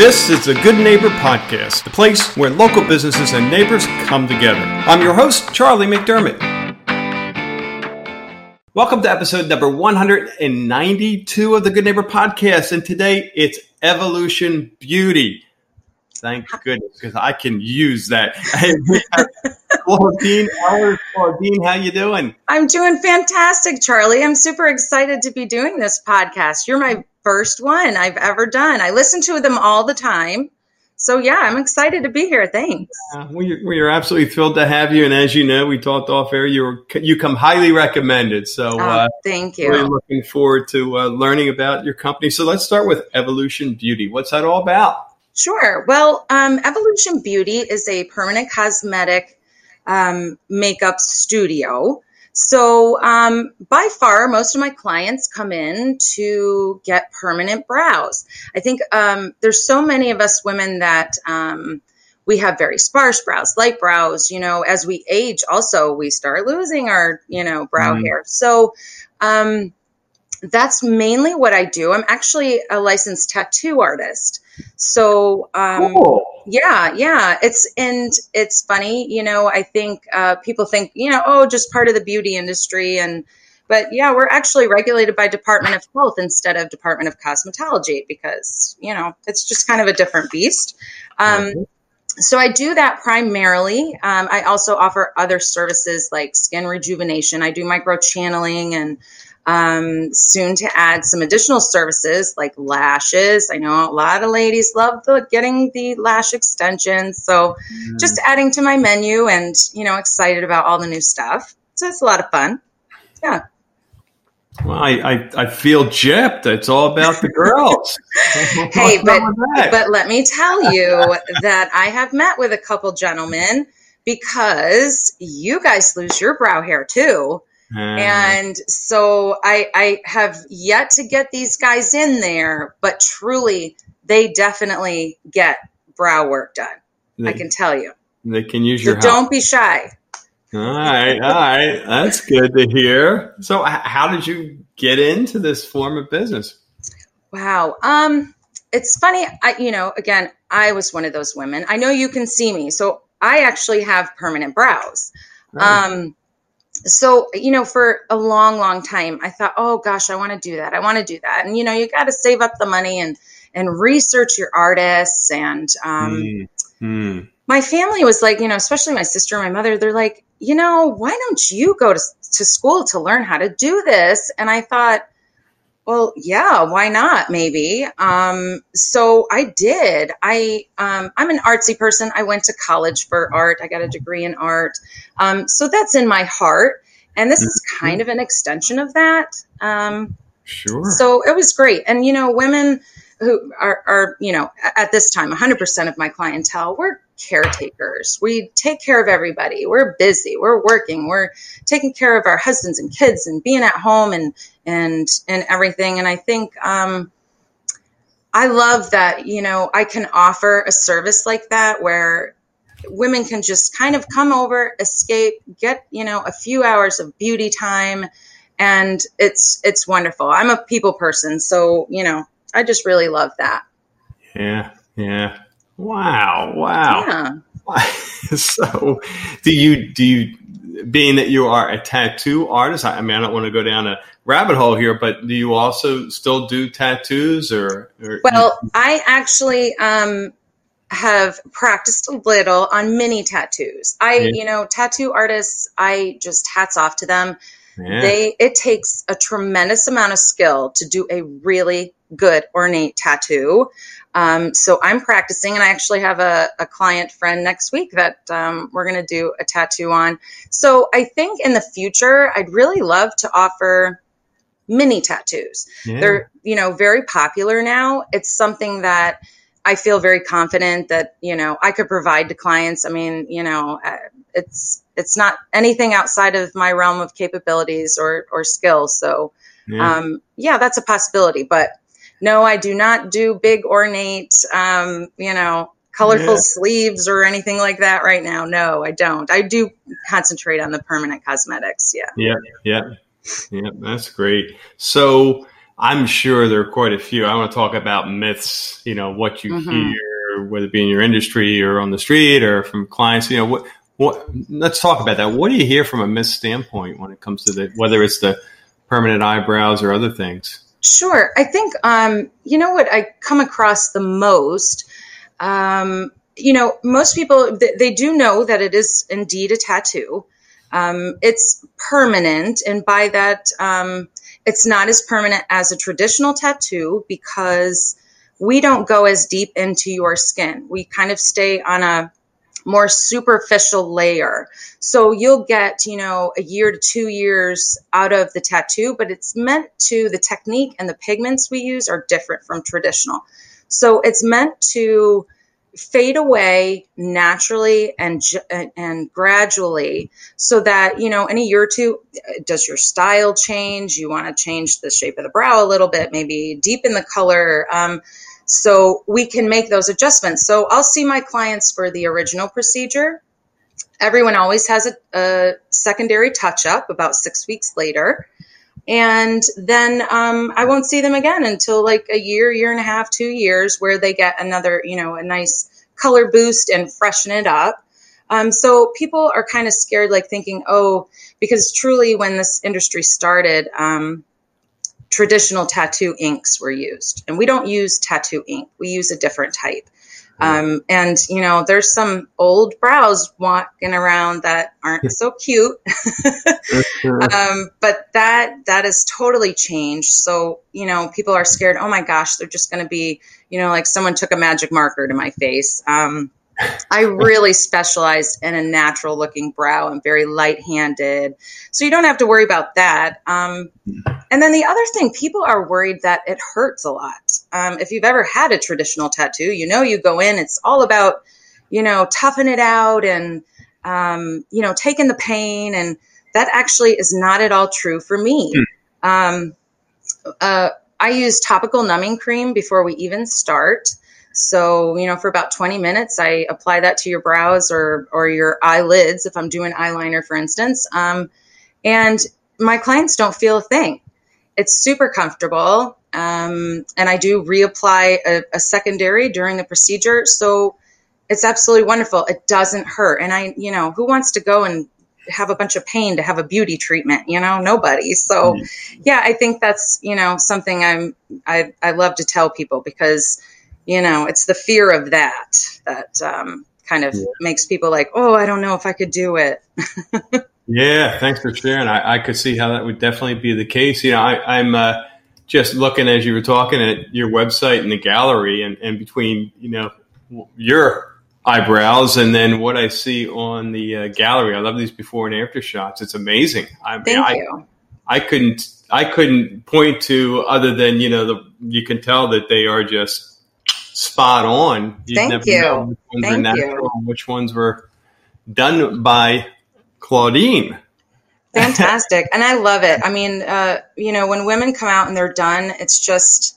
This is the Good Neighbor Podcast, the place where local businesses and neighbors come together. I'm your host, Charlie McDermott. Welcome to episode number 192 of the Good Neighbor Podcast, and today it's Evolution Beauty. Thank goodness, because I can use that. Claudine, Claudine, how you doing? I'm doing fantastic, Charlie. I'm super excited to be doing this podcast. You're my first one I've ever done. I listen to them all the time. So yeah, I'm excited to be here. Thanks. Uh, we, we are absolutely thrilled to have you. And as you know, we talked off air. You were, you come highly recommended. So oh, uh, thank you. Really looking forward to uh, learning about your company. So let's start with Evolution Beauty. What's that all about? Sure. Well, um, Evolution Beauty is a permanent cosmetic um, makeup studio. So, um, by far, most of my clients come in to get permanent brows. I think um, there's so many of us women that um, we have very sparse brows, light brows. You know, as we age, also we start losing our, you know, brow mm. hair. So, um, that's mainly what I do. I'm actually a licensed tattoo artist. So, um, cool. Yeah, yeah, it's, and it's funny, you know, I think, uh, people think, you know, oh, just part of the beauty industry. And, but yeah, we're actually regulated by Department of Health instead of Department of Cosmetology because, you know, it's just kind of a different beast. Um, mm-hmm. So I do that primarily. Um, I also offer other services like skin rejuvenation. I do micro channeling and um, soon to add some additional services like lashes. I know a lot of ladies love the getting the lash extensions. So mm. just adding to my menu and, you know, excited about all the new stuff. So it's a lot of fun. Yeah. Well, I, I, I feel gypped. It's all about the girls. hey, but, but let me tell you that I have met with a couple gentlemen because you guys lose your brow hair too. And so I, I have yet to get these guys in there, but truly, they definitely get brow work done. They, I can tell you. They can use your so Don't be shy. All right, all right, that's good to hear. So, how did you get into this form of business? Wow, um, it's funny. I, you know, again, I was one of those women. I know you can see me, so I actually have permanent brows. Um, so you know for a long long time i thought oh gosh i want to do that i want to do that and you know you got to save up the money and and research your artists and um, mm. Mm. my family was like you know especially my sister and my mother they're like you know why don't you go to, to school to learn how to do this and i thought well, yeah, why not? Maybe. Um, so I did. I um, I'm an artsy person. I went to college for art. I got a degree in art. Um, so that's in my heart, and this is mm-hmm. kind of an extension of that. Um, sure. So it was great, and you know, women who are, are you know at this time 100% of my clientele we're caretakers. We take care of everybody. We're busy. We're working. We're taking care of our husbands and kids and being at home and and and everything. And i think um i love that you know i can offer a service like that where women can just kind of come over escape get you know a few hours of beauty time. And it's it's wonderful. I'm a people person. So you know I just really love that. Yeah, yeah. Wow, wow. Yeah. so, do you do you being that you are a tattoo artist? I mean, I don't want to go down a rabbit hole here, but do you also still do tattoos or? or well, you- I actually um, have practiced a little on mini tattoos. I, yeah. you know, tattoo artists. I just hats off to them. Yeah. They it takes a tremendous amount of skill to do a really good ornate tattoo. Um, so I'm practicing, and I actually have a, a client friend next week that um, we're going to do a tattoo on. So I think in the future, I'd really love to offer mini tattoos. Yeah. They're you know very popular now. It's something that I feel very confident that you know I could provide to clients. I mean, you know, uh, it's it's not anything outside of my realm of capabilities or or skills. So, yeah, um, yeah that's a possibility. But no, I do not do big ornate, um, you know, colorful yeah. sleeves or anything like that right now. No, I don't. I do concentrate on the permanent cosmetics. Yeah. Yeah. Yeah. Yeah. That's great. So I'm sure there are quite a few. I want to talk about myths, you know, what you mm-hmm. hear, whether it be in your industry or on the street or from clients, you know, what, what, let's talk about that. What do you hear from a myth standpoint when it comes to the, whether it's the permanent eyebrows or other things? Sure. I think, um, you know what I come across the most, um, you know, most people, they, they do know that it is indeed a tattoo. Um, it's permanent. And by that, um, it's not as permanent as a traditional tattoo because we don't go as deep into your skin. We kind of stay on a more superficial layer. So you'll get, you know, a year to two years out of the tattoo, but it's meant to, the technique and the pigments we use are different from traditional. So it's meant to fade away naturally and and gradually so that you know in a year or two does your style change you want to change the shape of the brow a little bit maybe deepen the color um, so we can make those adjustments. So i'll see my clients for the original procedure. Everyone always has a, a secondary touch up about six weeks later. And then um, I won't see them again until like a year, year and a half, two years, where they get another, you know, a nice color boost and freshen it up. Um, so people are kind of scared, like thinking, oh, because truly, when this industry started, um, traditional tattoo inks were used, and we don't use tattoo ink; we use a different type. Um, and you know, there's some old brows walking around that aren't so cute. um, but that that has totally changed. So you know, people are scared. Oh my gosh, they're just going to be, you know, like someone took a magic marker to my face. Um, I really specialized in a natural looking brow. I'm very light handed. So you don't have to worry about that. Um, and then the other thing, people are worried that it hurts a lot. Um, if you've ever had a traditional tattoo, you know you go in, it's all about, you know, toughing it out and, um, you know, taking the pain. And that actually is not at all true for me. Mm. Uh, I use topical numbing cream before we even start. So, you know, for about 20 minutes, I apply that to your brows or, or your eyelids if I'm doing eyeliner, for instance. Um, and my clients don't feel a thing. It's super comfortable. Um, and I do reapply a, a secondary during the procedure. So it's absolutely wonderful. It doesn't hurt. And I, you know, who wants to go and have a bunch of pain to have a beauty treatment you know nobody so yeah i think that's you know something i'm i, I love to tell people because you know, it's the fear of that that um, kind of yeah. makes people like, oh, I don't know if I could do it. yeah, thanks for sharing. I, I, could see how that would definitely be the case. You know, I, am uh, just looking as you were talking at your website and the gallery, and, and between you know your eyebrows and then what I see on the uh, gallery. I love these before and after shots. It's amazing. I mean, Thank I, you. I couldn't I couldn't point to other than you know the you can tell that they are just spot on. You'd Thank you. Know which ones Thank natural you. and which ones were done by Claudine. Fantastic. and I love it. I mean, uh, you know, when women come out and they're done, it's just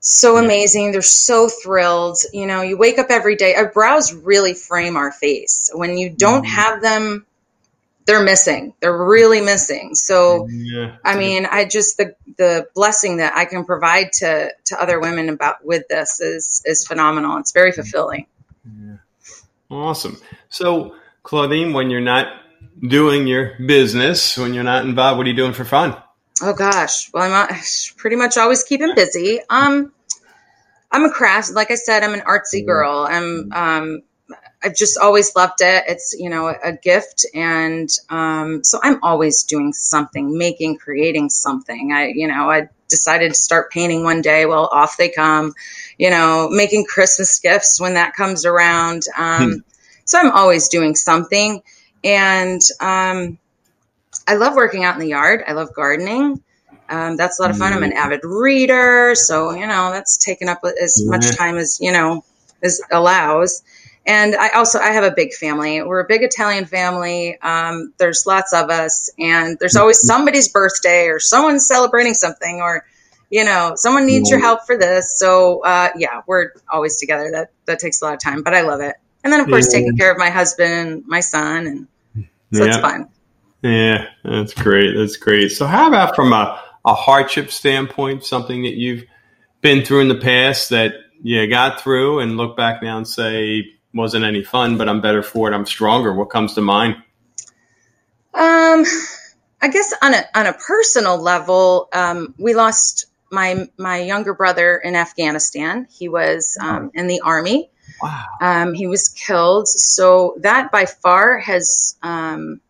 so amazing. They're so thrilled. You know, you wake up every day. Our brows really frame our face. When you don't mm. have them they're missing. They're really missing. So, yeah. I mean, I just the the blessing that I can provide to to other women about with this is is phenomenal. It's very fulfilling. Yeah. Awesome. So, Claudine, when you're not doing your business, when you're not involved, what are you doing for fun? Oh gosh, well, I'm pretty much always keeping busy. Um, I'm a craft, like I said, I'm an artsy girl. I'm um, I've just always loved it. It's you know a gift, and um, so I'm always doing something, making, creating something. I you know I decided to start painting one day. Well, off they come. You know, making Christmas gifts when that comes around. Um, hmm. So I'm always doing something, and um, I love working out in the yard. I love gardening. Um, that's a lot of fun. I'm an hmm. avid reader, so you know that's taken up as much time as you know as allows. And I also I have a big family. We're a big Italian family. Um, there's lots of us, and there's always somebody's birthday or someone's celebrating something, or you know, someone needs your help for this. So uh, yeah, we're always together. That that takes a lot of time, but I love it. And then of course yeah. taking care of my husband and my son, and so yeah. it's fun. Yeah, that's great. That's great. So how about from a a hardship standpoint, something that you've been through in the past that you got through and look back now and say wasn't any fun, but I'm better for it. I'm stronger. What comes to mind? Um, I guess on a on a personal level, um, we lost my my younger brother in Afghanistan. He was um, in the army. Wow. Um, he was killed. So that by far has um,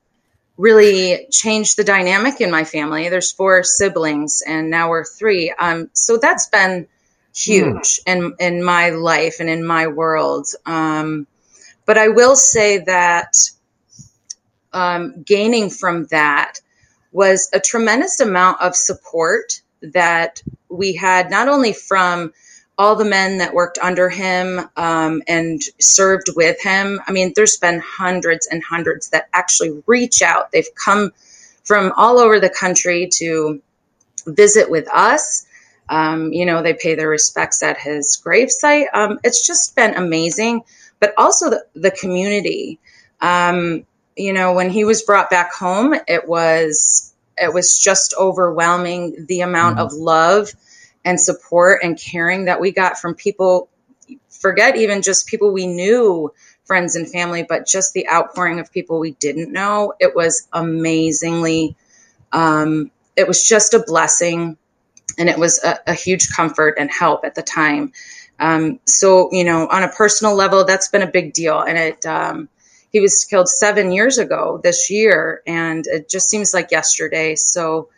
really changed the dynamic in my family. There's four siblings, and now we're three. Um, so that's been huge mm. in in my life and in my world. Um, but I will say that um, gaining from that was a tremendous amount of support that we had not only from all the men that worked under him um, and served with him. I mean, there's been hundreds and hundreds that actually reach out. They've come from all over the country to visit with us. Um, you know, they pay their respects at his gravesite. Um, it's just been amazing, but also the, the community. Um, you know, when he was brought back home, it was it was just overwhelming the amount mm-hmm. of love and support and caring that we got from people forget even just people we knew friends and family but just the outpouring of people we didn't know it was amazingly um, it was just a blessing and it was a, a huge comfort and help at the time um, so you know on a personal level that's been a big deal and it um, he was killed seven years ago this year and it just seems like yesterday so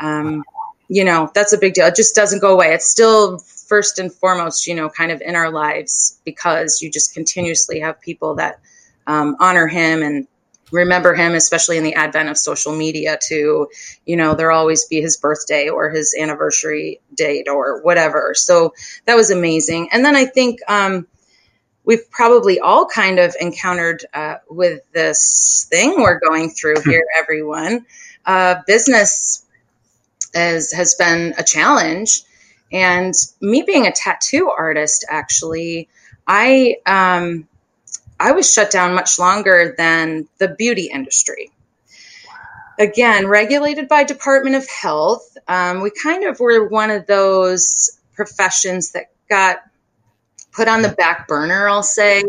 um, you know, that's a big deal. It just doesn't go away. It's still first and foremost, you know, kind of in our lives because you just continuously have people that um, honor him and remember him, especially in the advent of social media to, you know, there'll always be his birthday or his anniversary date or whatever. So that was amazing. And then I think, um, we've probably all kind of encountered uh, with this thing we're going through here, everyone. Uh, business is, has been a challenge. And me being a tattoo artist, actually, I um, I was shut down much longer than the beauty industry. Again, regulated by Department of Health. Um, we kind of were one of those professions that got put on the back burner, I'll say.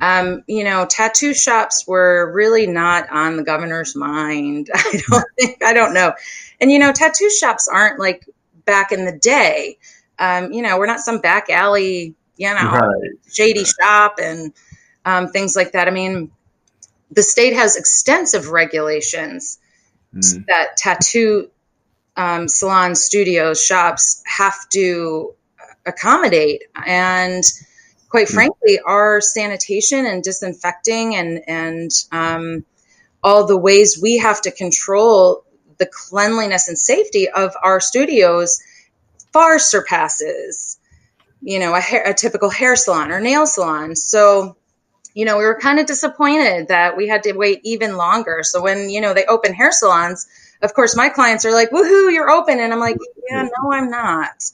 Um, you know, tattoo shops were really not on the governor's mind. I don't think, I don't know. And, you know, tattoo shops aren't like back in the day. Um, you know, we're not some back alley, you know, right. shady right. shop and um, things like that. I mean, the state has extensive regulations mm. that tattoo um, salon studios, shops have to accommodate. And quite mm. frankly, our sanitation and disinfecting and, and um, all the ways we have to control the cleanliness and safety of our studios far surpasses, you know, a, hair, a typical hair salon or nail salon. So, you know, we were kind of disappointed that we had to wait even longer. So when, you know, they open hair salons, of course, my clients are like, woohoo, you're open. And I'm like, yeah, no, I'm not.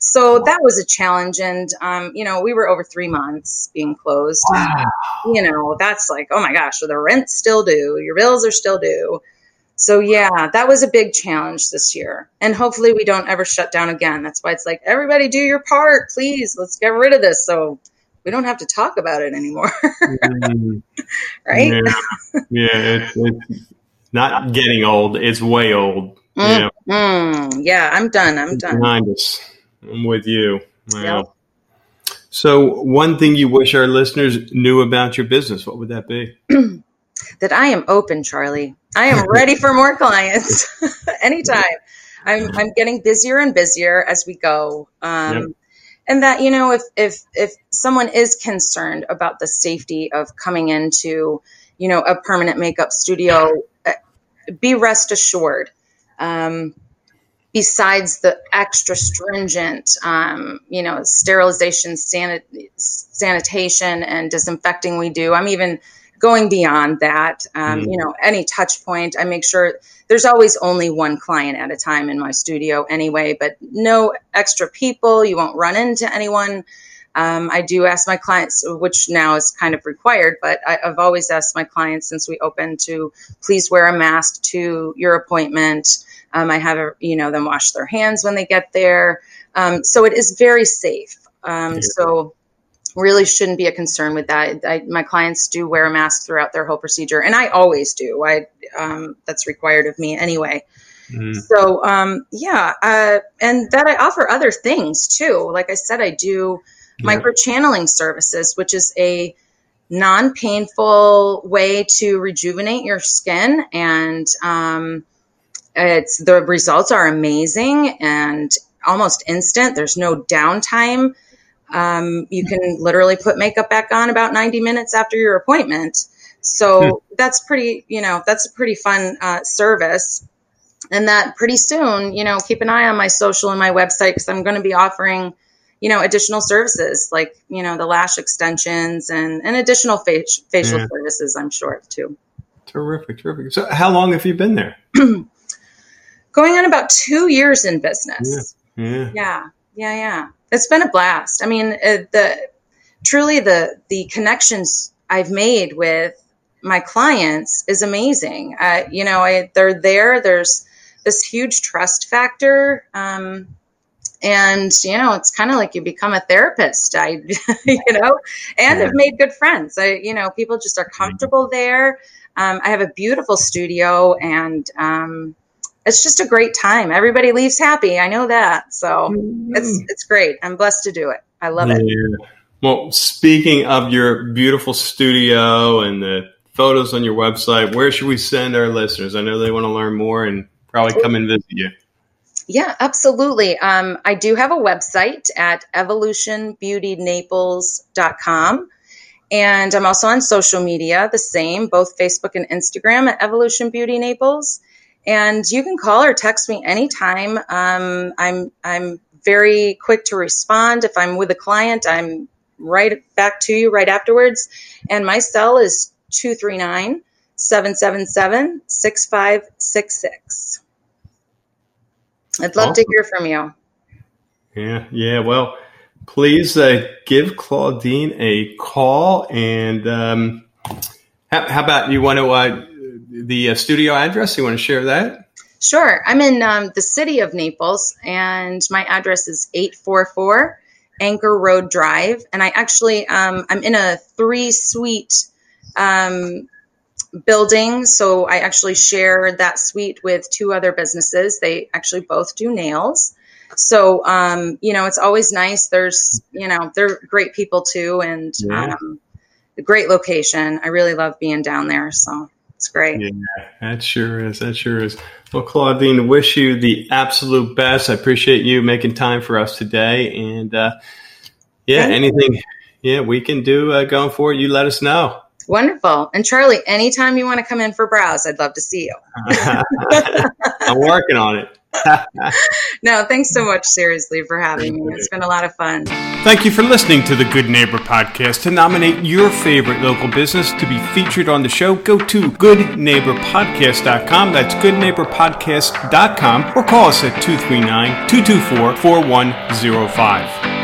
So that was a challenge. And, um, you know, we were over three months being closed. Wow. you know, that's like, oh my gosh, so the rent's still due, your bills are still due. So yeah, that was a big challenge this year. And hopefully we don't ever shut down again. That's why it's like everybody do your part, please. Let's get rid of this so we don't have to talk about it anymore. mm. right? Yeah, yeah it's, it's, not getting old. It's way old. Mm. Yeah. Mm. yeah, I'm done. I'm it's done. Behind us. I'm with you. Wow. Yep. So, one thing you wish our listeners knew about your business, what would that be? that I am open, Charlie. I am ready for more clients anytime. I'm I'm getting busier and busier as we go. Um, yep. And that you know, if if if someone is concerned about the safety of coming into, you know, a permanent makeup studio, uh, be rest assured. Um, besides the extra stringent, um, you know, sterilization, sanit- sanitation, and disinfecting we do, I'm even going beyond that, um, mm-hmm. you know, any touch point, I make sure there's always only one client at a time in my studio anyway, but no extra people. You won't run into anyone. Um, I do ask my clients, which now is kind of required, but I, have always asked my clients since we opened to please wear a mask to your appointment. Um, I have, you know, them wash their hands when they get there. Um, so it is very safe. Um, yeah. So really shouldn't be a concern with that. I, my clients do wear a mask throughout their whole procedure, and I always do. I um, that's required of me anyway. Mm. So um, yeah, uh, and that I offer other things too. Like I said, I do yeah. micro channeling services, which is a non painful way to rejuvenate your skin and um, it's the results are amazing and almost instant there's no downtime um, you can literally put makeup back on about 90 minutes after your appointment so hmm. that's pretty you know that's a pretty fun uh, service and that pretty soon you know keep an eye on my social and my website because i'm going to be offering you know, additional services like, you know, the lash extensions and, and additional facial facial yeah. services, I'm sure too. Terrific, terrific. So how long have you been there? Going on about two years in business. Yeah. Yeah. Yeah. Yeah. It's been a blast. I mean, uh, the truly the, the connections I've made with my clients is amazing. Uh, you know, I, they're there. There's this huge trust factor. Um, and you know it's kind of like you become a therapist i you know and have made good friends i you know people just are comfortable there um, i have a beautiful studio and um, it's just a great time everybody leaves happy i know that so mm-hmm. it's it's great i'm blessed to do it i love yeah. it well speaking of your beautiful studio and the photos on your website where should we send our listeners i know they want to learn more and probably come and visit you yeah, absolutely. Um, I do have a website at evolutionbeautynaples.com. And I'm also on social media, the same, both Facebook and Instagram at Evolution Beauty Naples. And you can call or text me anytime. Um, I'm I'm very quick to respond. If I'm with a client, I'm right back to you right afterwards. And my cell is 239 777 6566. I'd love awesome. to hear from you. Yeah, yeah. Well, please uh, give Claudine a call. And um, how, how, about you want to uh, the uh, studio address? You want to share that? Sure. I'm in um, the city of Naples, and my address is 844 Anchor Rode Drive. And I actually um, I'm in a three suite um, building. So I actually share that suite with two other businesses. They actually both do nails. So, um, you know, it's always nice. There's, you know, they're great people too, and yeah. um, a great location. I really love being down there. So it's great. Yeah, that sure is. That sure is. Well, Claudine, wish you the absolute best. I appreciate you making time for us today. And uh, yeah, Thank anything, you. yeah, we can do uh, going forward, you let us know. Wonderful. And Charlie, anytime you want to come in for brows, I'd love to see you. I'm working on it. no, thanks so much, seriously, for having me. It's been a lot of fun. Thank you for listening to the Good Neighbor Podcast. To nominate your favorite local business to be featured on the show, go to goodneighborpodcast.com. That's goodneighborpodcast.com or call us at 239 224 4105.